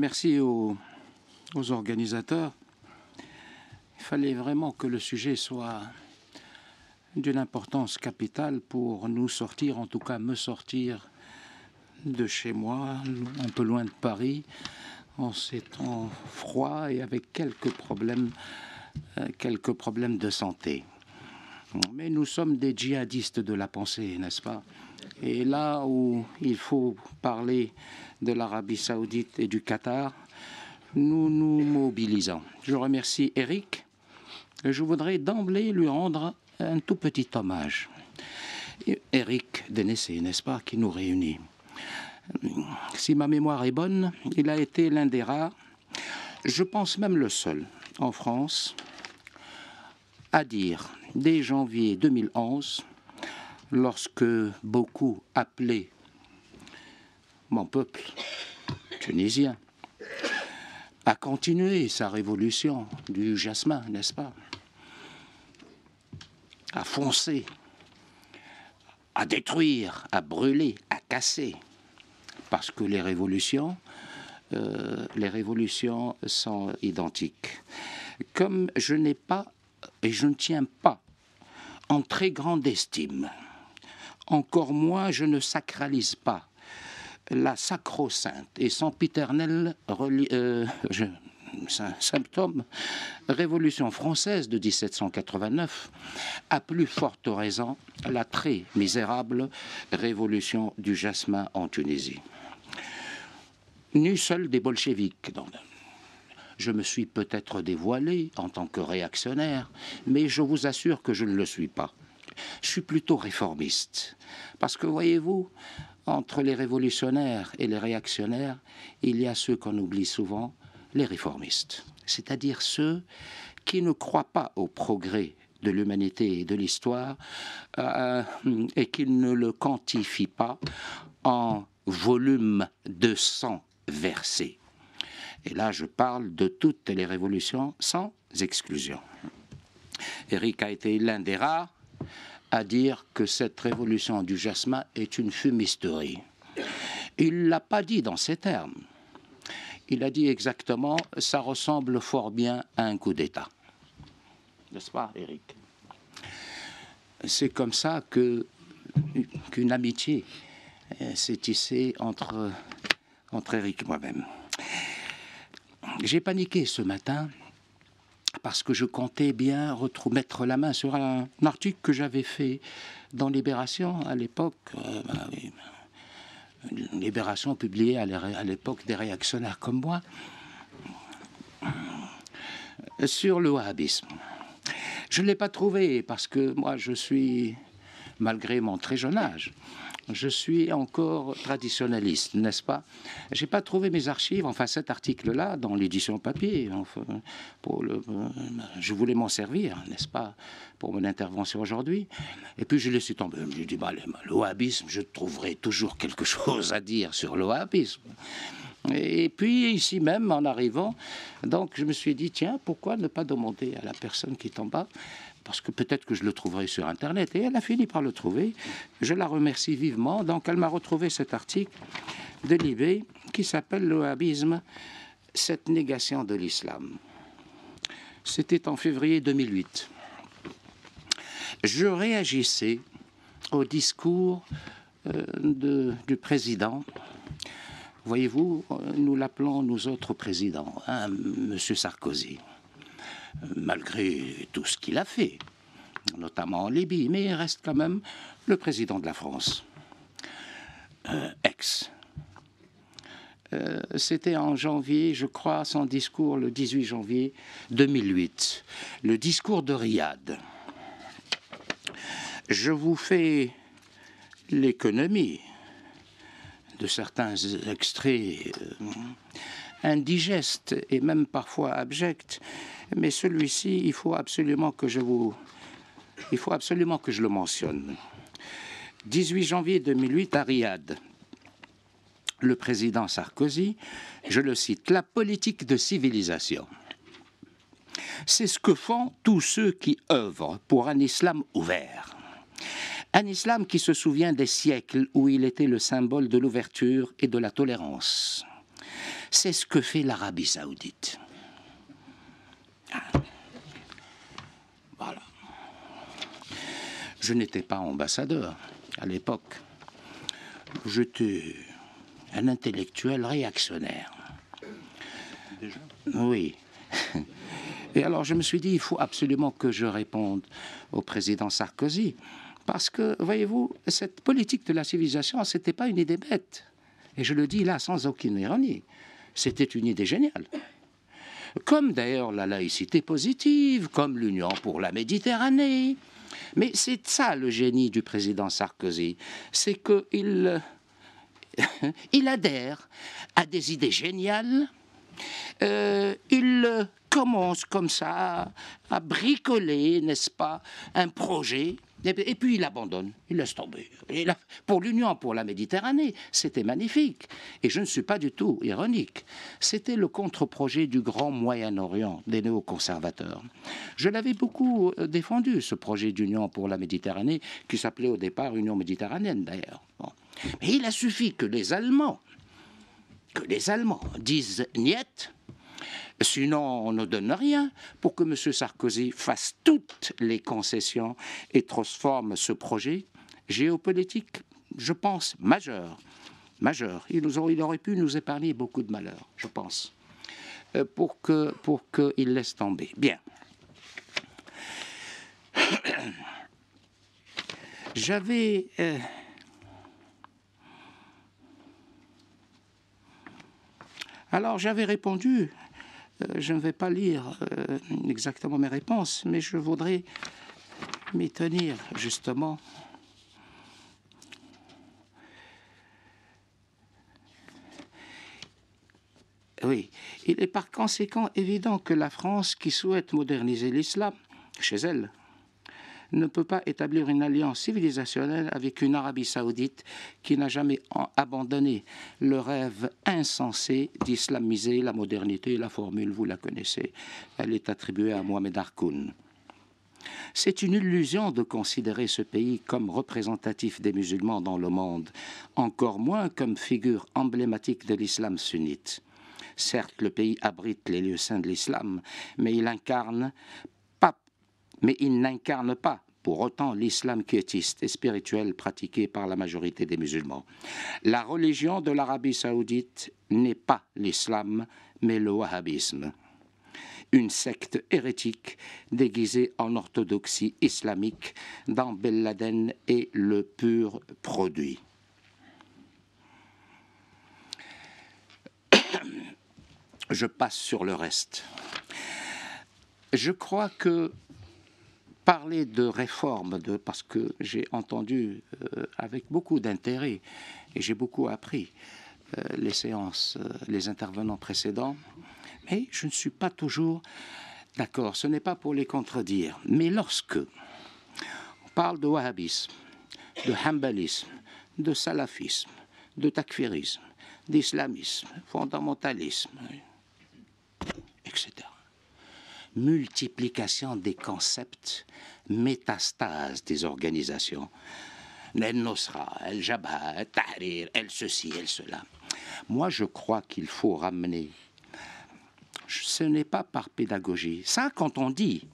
merci aux, organisateurs. Il fallait vraiment que le sujet soit d'une importance capitale pour nous sortir, en tout cas me sortir de chez moi, un peu loin de Paris, en ces temps froids et avec quelques problèmes, euh, quelques problèmes de santé. Mais nous sommes des djihadistes de la pensée, n'est-ce pas? Et là où il faut parler de l'Arabie saoudite et du Qatar, nous nous mobilisons. Je remercie Eric. Je voudrais d'emblée lui rendre un tout petit hommage. Eric Denessé, n'est-ce pas, qui nous réunit. Si ma mémoire est bonne, il a été l'un des rares, je pense même le seul, en France, à dire dès janvier 2011, lorsque beaucoup appelaient mon peuple tunisien à continuer sa révolution du jasmin, n'est-ce pas? À foncer, à détruire, à brûler, à casser. Parce que les révolutions, euh, les révolutions sont identiques. Comme je n'ai pas et je ne tiens pas en très grande estime, encore moins je ne sacralise pas la sacro-sainte et sempiternelle euh, symptôme Révolution française de 1789, à plus forte raison la très misérable Révolution du jasmin en Tunisie. Ni seul des bolcheviques. Je me suis peut-être dévoilé en tant que réactionnaire, mais je vous assure que je ne le suis pas. Je suis plutôt réformiste. Parce que, voyez-vous, entre les révolutionnaires et les réactionnaires, il y a ceux qu'on oublie souvent, les réformistes, c'est-à-dire ceux qui ne croient pas au progrès de l'humanité et de l'histoire euh, et qui ne le quantifient pas en volume de sang versé. Et là, je parle de toutes les révolutions sans exclusion. Eric a été l'un des rares à dire que cette révolution du jasmin est une fumisterie. Il ne l'a pas dit dans ces termes. Il a dit exactement ça ressemble fort bien à un coup d'État. N'est-ce pas, Eric? C'est comme ça que qu'une amitié euh, s'est tissée entre, entre Eric et moi-même. J'ai paniqué ce matin parce que je comptais bien mettre la main sur un, article que j'avais fait dans Libération à l'époque. Euh, bah Libération publiée à l'époque des réactionnaires comme moi sur le wahhabisme. Je ne l'ai pas trouvé parce que moi je suis, malgré mon très jeune âge, je suis encore traditionnaliste, n'est-ce pas? J'ai pas trouvé mes archives, enfin cet article-là, dans l'édition papier. Enfin, je voulais m'en servir, n'est-ce pas, pour mon intervention aujourd'hui. Et puis je laissé tomber. Je dit, bah, le wahhabisme, je trouverai toujours quelque chose à dire sur le wahhabisme. Et puis ici même, en arrivant, donc je me suis dit, tiens, pourquoi ne pas demander à la personne qui est en bas parce que peut-être que je le trouverai sur Internet. Et elle a fini par le trouver. Je la remercie vivement. Donc elle m'a retrouvé cet article de Libé qui s'appelle Le wahhabisme, cette négation de l'islam. C'était en février 2008. Je réagissais au discours euh, du président. Voyez-vous, nous l'appelons nous autres présidents, hein, Monsieur Sarkozy malgré tout ce qu'il a fait, notamment en Libye, mais il reste quand même le président de la France, euh, ex. Euh, c'était en janvier, je crois, son discours le 18 janvier 2008, le discours de Riyad. Je vous fais l'économie de certains extraits euh, indigestes et même parfois abjects mais celui-ci, il faut absolument que je le mentionne. 18 janvier 2008 à le président Sarkozy, je le cite, la politique de civilisation. C'est ce que font tous ceux qui œuvrent pour un islam ouvert. Un islam qui se souvient des siècles où il était le symbole de l'ouverture et de la tolérance. C'est ce que fait l'Arabie saoudite. Voilà. Je n'étais pas ambassadeur à l'époque. J'étais un intellectuel réactionnaire. Déjà Oui. Et alors je me suis dit, il faut absolument que je réponde au président Sarkozy. Parce que, voyez-vous, cette politique de la civilisation, ce n'était pas une idée bête. Et je le dis là sans aucune ironie. C'était une idée géniale. Comme d'ailleurs la laïcité positive, comme l'Union pour la Méditerranée. Mais c'est ça le génie du président Sarkozy. C'est qu'il il adhère à des idées géniales. Euh, il commence comme ça à bricoler, n'est-ce pas, un projet et puis il abandonne, il laisse tomber. Pour l'Union pour la Méditerranée, c'était magnifique. Et je ne suis pas du tout ironique. C'était le contre-projet du grand Moyen-Orient des néoconservateurs. Je l'avais beaucoup euh, défendu, ce projet d'Union pour la Méditerranée, qui s'appelait au départ Union méditerranéenne d'ailleurs. Mais il a suffi que les Allemands, que les Allemands disent niet, Sinon, on ne donne rien pour que M. Sarkozy fasse toutes les concessions et transforme ce projet géopolitique, je pense, majeur. Majeur. Il, aurait, pu nous épargner beaucoup de malheurs, je pense, euh, pour qu'il laisse tomber. Bien. J'avais. Euh, alors j'avais répondu je ne vais pas lire euh, exactement mes réponses, mais je voudrais m'y tenir justement. Oui, il est par conséquent évident que la France, qui souhaite moderniser l'islam chez elle, ne peut pas établir une alliance civilisationnelle avec une Arabie saoudite qui n'a jamais abandonné le rêve insensé d'islamiser la modernité. La formule, vous la connaissez, elle est attribuée à Mohamed Harkoun. C'est une illusion de considérer ce pays comme représentatif des musulmans dans le monde, encore moins comme figure emblématique de l'islam sunnite. Certes, le pays abrite les lieux saints de l'islam, mais il incarne mais il n'incarne pas pour autant l'islam quiétiste et spirituel pratiqué par la majorité des musulmans. La religion de l'Arabie saoudite n'est pas l'islam, mais le wahhabisme une secte hérétique déguisée en orthodoxie islamique dont Ben Laden est le pur produit. Je passe sur le reste. Je crois que parler de réforme, de, parce que j'ai entendu euh, avec beaucoup d'intérêt et j'ai beaucoup appris euh, les séances, euh, les intervenants précédents, mais je ne suis pas toujours d'accord. Ce n'est pas pour les contredire. Mais lorsque on parle de wahhabisme, de hambalisme, de salafisme, de takfirisme, d'islamisme, fondamentalisme, etc multiplication des concepts, métastase des organisations. El Nosra, El Jabhat, Tahrir, ceci, El cela. Moi, je crois qu'il faut ramener. Ce n'est pas par pédagogie. Ça, quand on dit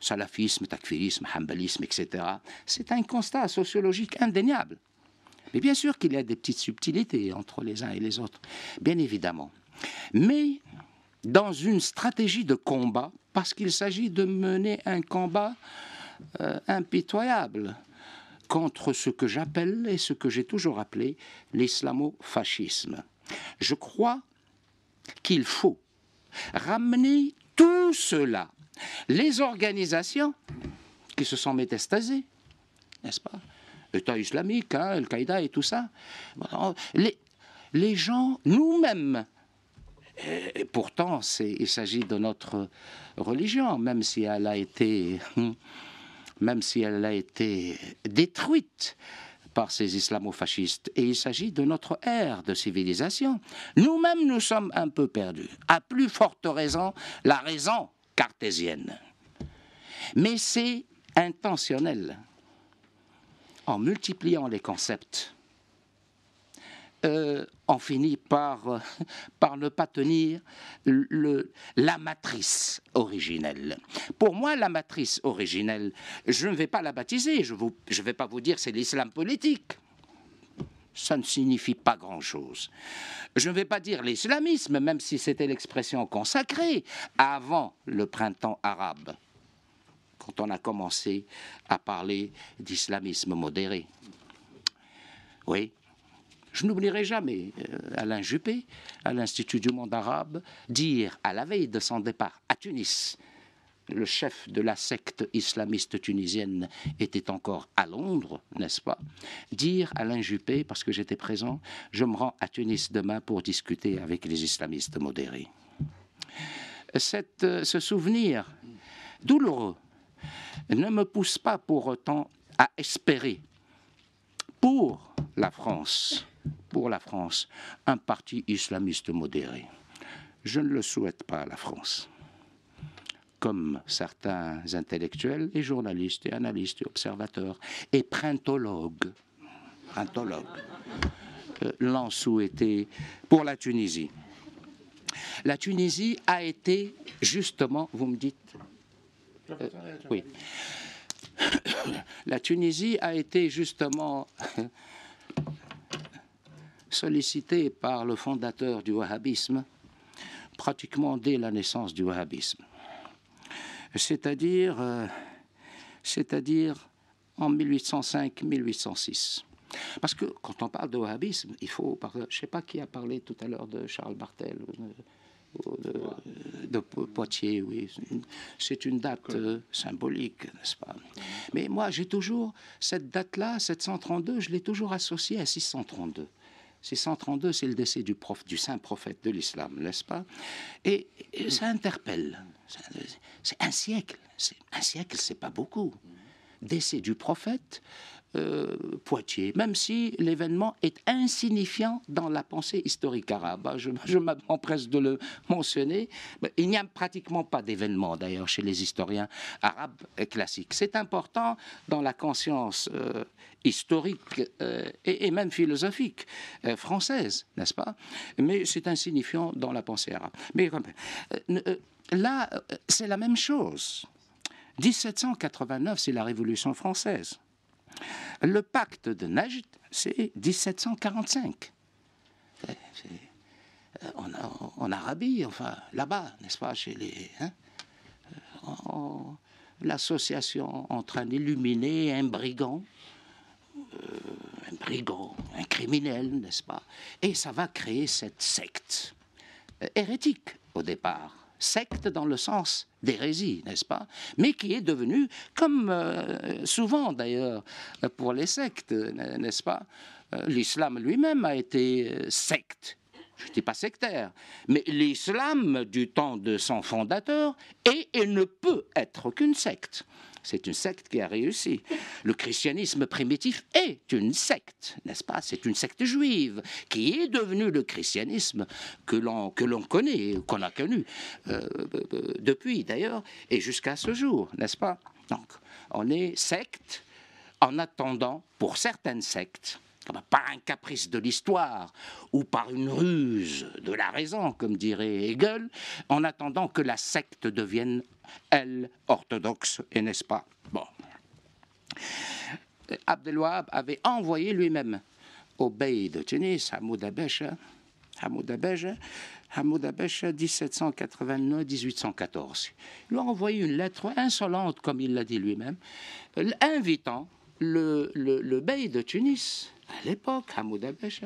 salafisme, takfirisme, hambalisme, etc., c'est un constat sociologique indéniable. Mais bien sûr qu'il y a des petites subtilités entre les uns et les autres, bien évidemment. Mais dans une stratégie de combat, parce qu'il s'agit de mener un combat euh, impitoyable contre ce que j'appelle et ce que j'ai toujours appelé l'islamo-fascisme. Je crois qu'il faut ramener tout cela, les organisations qui se sont métastasées, n'est-ce pas? État islamique, hein, Al-Qaïda et tout ça, les, les gens, nous-mêmes, et pourtant, il s'agit de notre religion, même si elle a été, même si elle a été détruite par ces islamo-fascistes. Et il s'agit de notre ère de civilisation. Nous-mêmes, nous sommes un peu perdus. À plus forte raison, la raison cartésienne. Mais c'est intentionnel. En multipliant les concepts, euh, on finit par, par ne pas tenir la matrice originelle. Pour moi, la matrice originelle, je ne vais pas la baptiser, je ne vais pas vous dire c'est l'islam politique. Ça ne signifie pas grand-chose. Je ne vais pas dire l'islamisme, même si c'était l'expression consacrée avant le printemps arabe, quand on a commencé à parler d'islamisme modéré. Oui, je n'oublierai jamais euh, Alain Juppé, à l'Institut du monde arabe, dire à la veille de son départ à Tunis, le chef de la secte islamiste tunisienne était encore à Londres, n'est-ce pas? Dire Alain Juppé, parce que j'étais présent, je me rends à Tunis demain pour discuter avec les islamistes modérés. Euh, ce souvenir douloureux ne me pousse pas pour autant à espérer pour la France pour la France un parti islamiste modéré. Je ne le souhaite pas à la France. Comme certains intellectuels et journalistes et analystes et observateurs et printologues, printologues euh, l'ont souhaité pour la Tunisie. La Tunisie a été justement, vous me dites, euh, oui, la Tunisie a été justement sollicité par le fondateur du wahhabisme pratiquement dès la naissance du wahhabisme. C'est-à-dire, euh, c'est-à-dire en 1805-1806. Parce que quand on parle de wahhabisme, il faut. Je ne sais pas qui a parlé tout à l'heure de Charles Bartel ou de, Poitiers, oui. C'est une date euh, symbolique, n'est-ce pas? Mais moi, j'ai toujours. Cette date-là, 732, je l'ai toujours associée à 632. 632, c'est le décès du saint prophète de l'islam, n'est-ce pas? Et, ça interpelle. C'est un siècle. Un siècle, c'est pas beaucoup. Décès du prophète, euh, Poitiers, même si l'événement est insignifiant dans la pensée historique arabe. Hein, je, m'empresse de le mentionner. Il n'y a pratiquement pas d'événement, d'ailleurs, chez les historiens arabes classiques. C'est important dans la conscience euh, historique euh, et, même philosophique française, n'est-ce pas? Mais c'est insignifiant dans la pensée arabe. Mais là, c'est la même chose. 1789, c'est la Révolution française. Le pacte de Najd, c'est 1745. Euh, en, Arabie, enfin là-bas, n'est-ce pas, chez les. Hein, l'association entre un illuminé et un brigand, euh, un brigand, un criminel, n'est-ce pas Et ça va créer cette secte euh, hérétique au départ secte dans le sens d'hérésie, n'est-ce pas Mais qui est devenue, comme euh, souvent d'ailleurs pour les sectes, n'est-ce pas euh, L'islam lui-même a été euh, secte. Je ne dis pas sectaire, mais l'islam du temps de son fondateur est et ne peut être qu'une secte. C'est une secte qui a réussi. Le christianisme primitif est une secte, n'est-ce pas? C'est une secte juive qui est devenue le christianisme que l'on que l'on connaît, qu'on a connu euh, depuis d'ailleurs et jusqu'à ce jour, n'est-ce pas? Donc, on est secte en attendant, pour certaines sectes, par un caprice de l'histoire ou par une ruse de la raison, comme dirait Hegel, en attendant que la secte devienne, elle, orthodoxe, et n'est-ce pas? Bon. Abdelwahab avait envoyé lui-même au bey de Tunis, Hamoud Abesh, Hamoud Abesh, Hamoud 1789-1814. Il lui a envoyé une lettre insolente, comme il l'a dit lui-même, invitant le, le, le bey de Tunis à l'époque, Hamoud Abesh,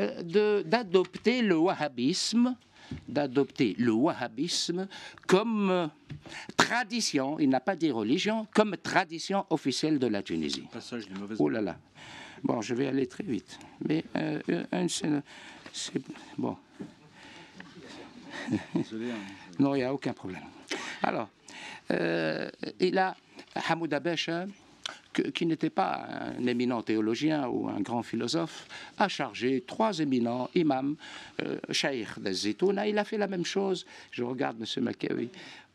euh, d'adopter le wahhabisme d'adopter le wahhabisme comme euh, tradition, il n'a pas dit religion, comme tradition officielle de la Tunisie. Passage Oh là là. Bon, je vais aller très vite. Mais euh, c'est bon. Désolé, hein. non, il n'y a aucun problème. Alors, euh, il a Hamoud Qui n'était pas un éminent théologien ou un grand philosophe, a chargé trois éminents imams, euh, Shaykh d'Azitouna. Il a fait la même chose. Je regarde M. McKeowy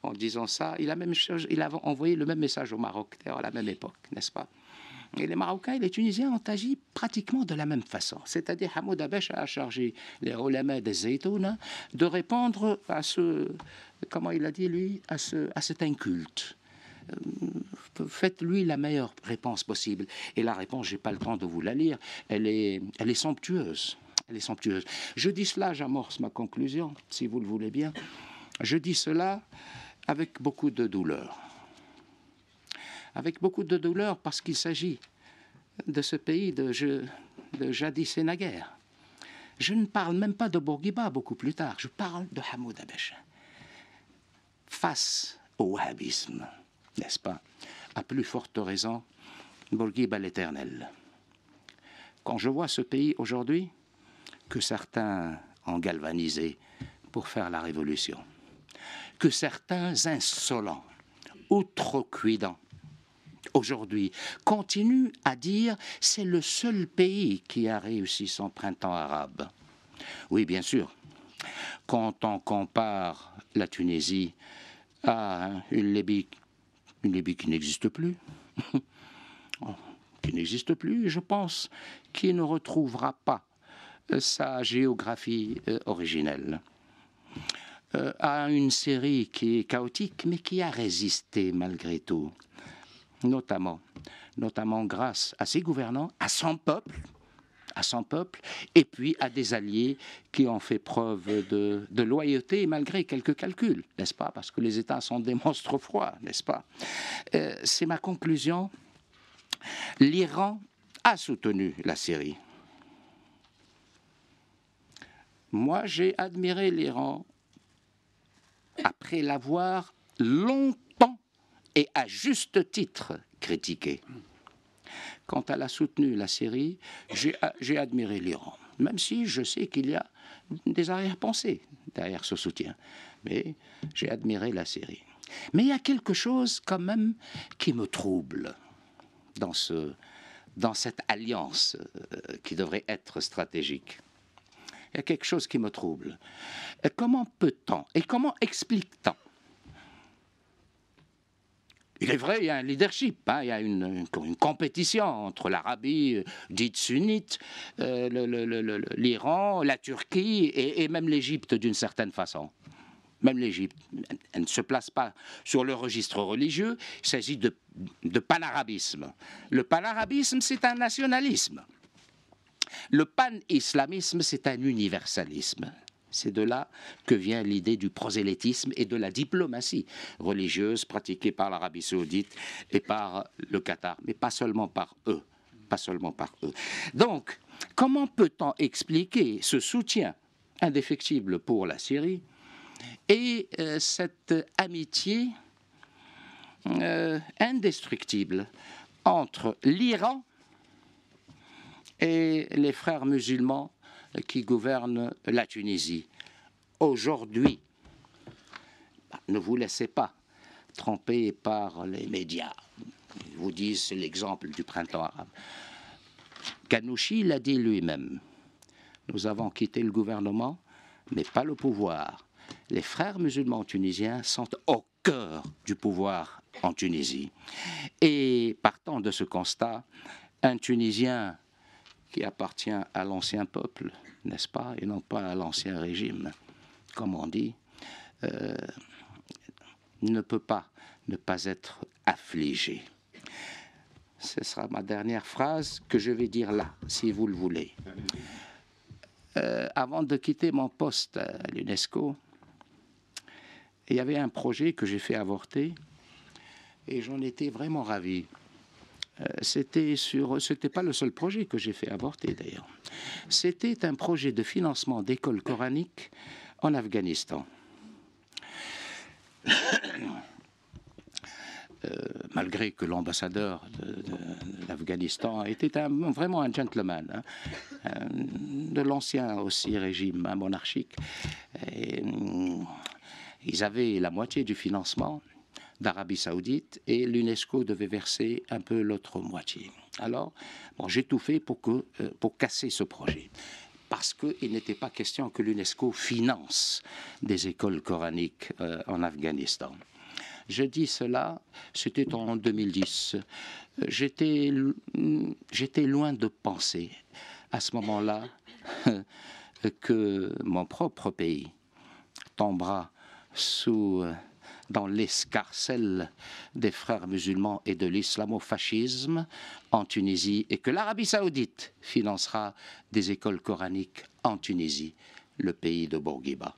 en disant ça. Il a, envoyé le même message au Maroc, à la même époque, n'est-ce pas? Et les Marocains et les Tunisiens ont agi pratiquement de la même façon. C'est-à-dire, Hamoud Abesh a chargé les ulama des Zaytouna de répondre à ce, comment il a dit lui, à, ce, à cet inculte. Faites-lui la meilleure réponse possible. Et la réponse, j'ai pas le temps de vous la lire, elle est, somptueuse. Elle est somptueuse. Je dis cela, j'amorce ma conclusion, si vous le voulez bien. Je dis cela avec beaucoup de douleur avec beaucoup de douleur parce qu'il s'agit de ce pays de, jadis et naguère. Je ne parle même pas de Bourguiba beaucoup plus tard, je parle de Hamoud Abesh. Face au wahhabisme, n'est-ce pas? À plus forte raison, Bourguiba l'éternel. Quand je vois ce pays aujourd'hui, que certains ont galvanisé pour faire la révolution, que certains insolents, outrecuidants, aujourd'hui continue à dire c'est le seul pays qui a réussi son printemps arabe. Oui, bien sûr. Quand on compare la Tunisie à une Libye, une Libye qui n'existe plus, qui n'existe plus, je pense, qui ne retrouvera pas sa géographie euh, originelle. Euh, à une série qui est chaotique, mais qui a résisté malgré tout. Notamment grâce à ses gouvernants, à son peuple, à son peuple, et puis à des alliés qui ont fait preuve de, loyauté malgré quelques calculs, n'est-ce pas? Parce que les États sont des monstres froids, n'est-ce pas? Euh, C'est ma conclusion. L'Iran a soutenu la Syrie. Moi, j'ai admiré l'Iran après l'avoir longtemps et à juste titre critiqué. Quand elle a soutenu la Syrie, j'ai admiré l'Iran, même si je sais qu'il y a des arrière-pensées derrière ce soutien. Mais j'ai admiré la Syrie. Mais il y a quelque chose quand même qui me trouble dans, ce, dans cette alliance euh, qui devrait être stratégique. Il y a quelque chose qui me trouble. Comment peut-on et comment explique-t-on il est vrai, il y a un leadership, hein, il y a une, compétition entre l'Arabie euh, dite sunnite, euh, l'Iran, la Turquie et, même l'Égypte d'une certaine façon. Même l'Égypte, elle ne se place pas sur le registre religieux, il s'agit de, de panarabisme. Le panarabisme, c'est un nationalisme. Le pan-islamisme, c'est un universalisme. C'est de là que vient l'idée du prosélytisme et de la diplomatie religieuse pratiquée par l'Arabie saoudite et par le Qatar, mais pas seulement par eux. Pas seulement par eux. Donc, comment peut-on expliquer ce soutien indéfectible pour la Syrie et euh, cette amitié euh, indestructible entre l'Iran et les frères musulmans qui gouverne la Tunisie. Aujourd'hui, bah, ne vous laissez pas tromper par les médias. Ils vous disent l'exemple du printemps arabe. Kanouchi l'a dit lui-même. Nous avons quitté le gouvernement, mais pas le pouvoir. Les frères musulmans tunisiens sont au cœur du pouvoir en Tunisie. Et partant de ce constat, un Tunisien qui appartient à l'ancien peuple, n'est-ce pas, et non pas à l'ancien régime, comme on dit, euh, ne peut pas ne pas être affligé. Ce sera ma dernière phrase que je vais dire là, si vous le voulez. Euh, avant de quitter mon poste à l'UNESCO, il y avait un projet que j'ai fait avorter et j'en étais vraiment ravi. Euh, c'était sur, c'était pas le seul projet que j'ai fait avorter d'ailleurs. C'était un projet de financement d'écoles coraniques en Afghanistan. Euh, malgré que l'ambassadeur de, l'Afghanistan était vraiment un gentleman, hein, euh, de l'ancien aussi régime monarchique. ils avaient la moitié du financement d'Arabie Saoudite et l'UNESCO devait verser un peu l'autre moitié. Alors, bon, j'ai tout fait pour, que, euh, pour casser ce projet. Parce qu'il n'était pas question que l'UNESCO finance des écoles coraniques euh, en Afghanistan. Je dis cela, c'était en 2010. J'étais, j'étais loin de penser à ce moment-là que mon propre pays tombera sous dans l'escarcelle des frères musulmans et de l'islamo-fascisme en Tunisie et que l'Arabie saoudite financera des écoles coraniques en Tunisie, le pays de Bourguiba.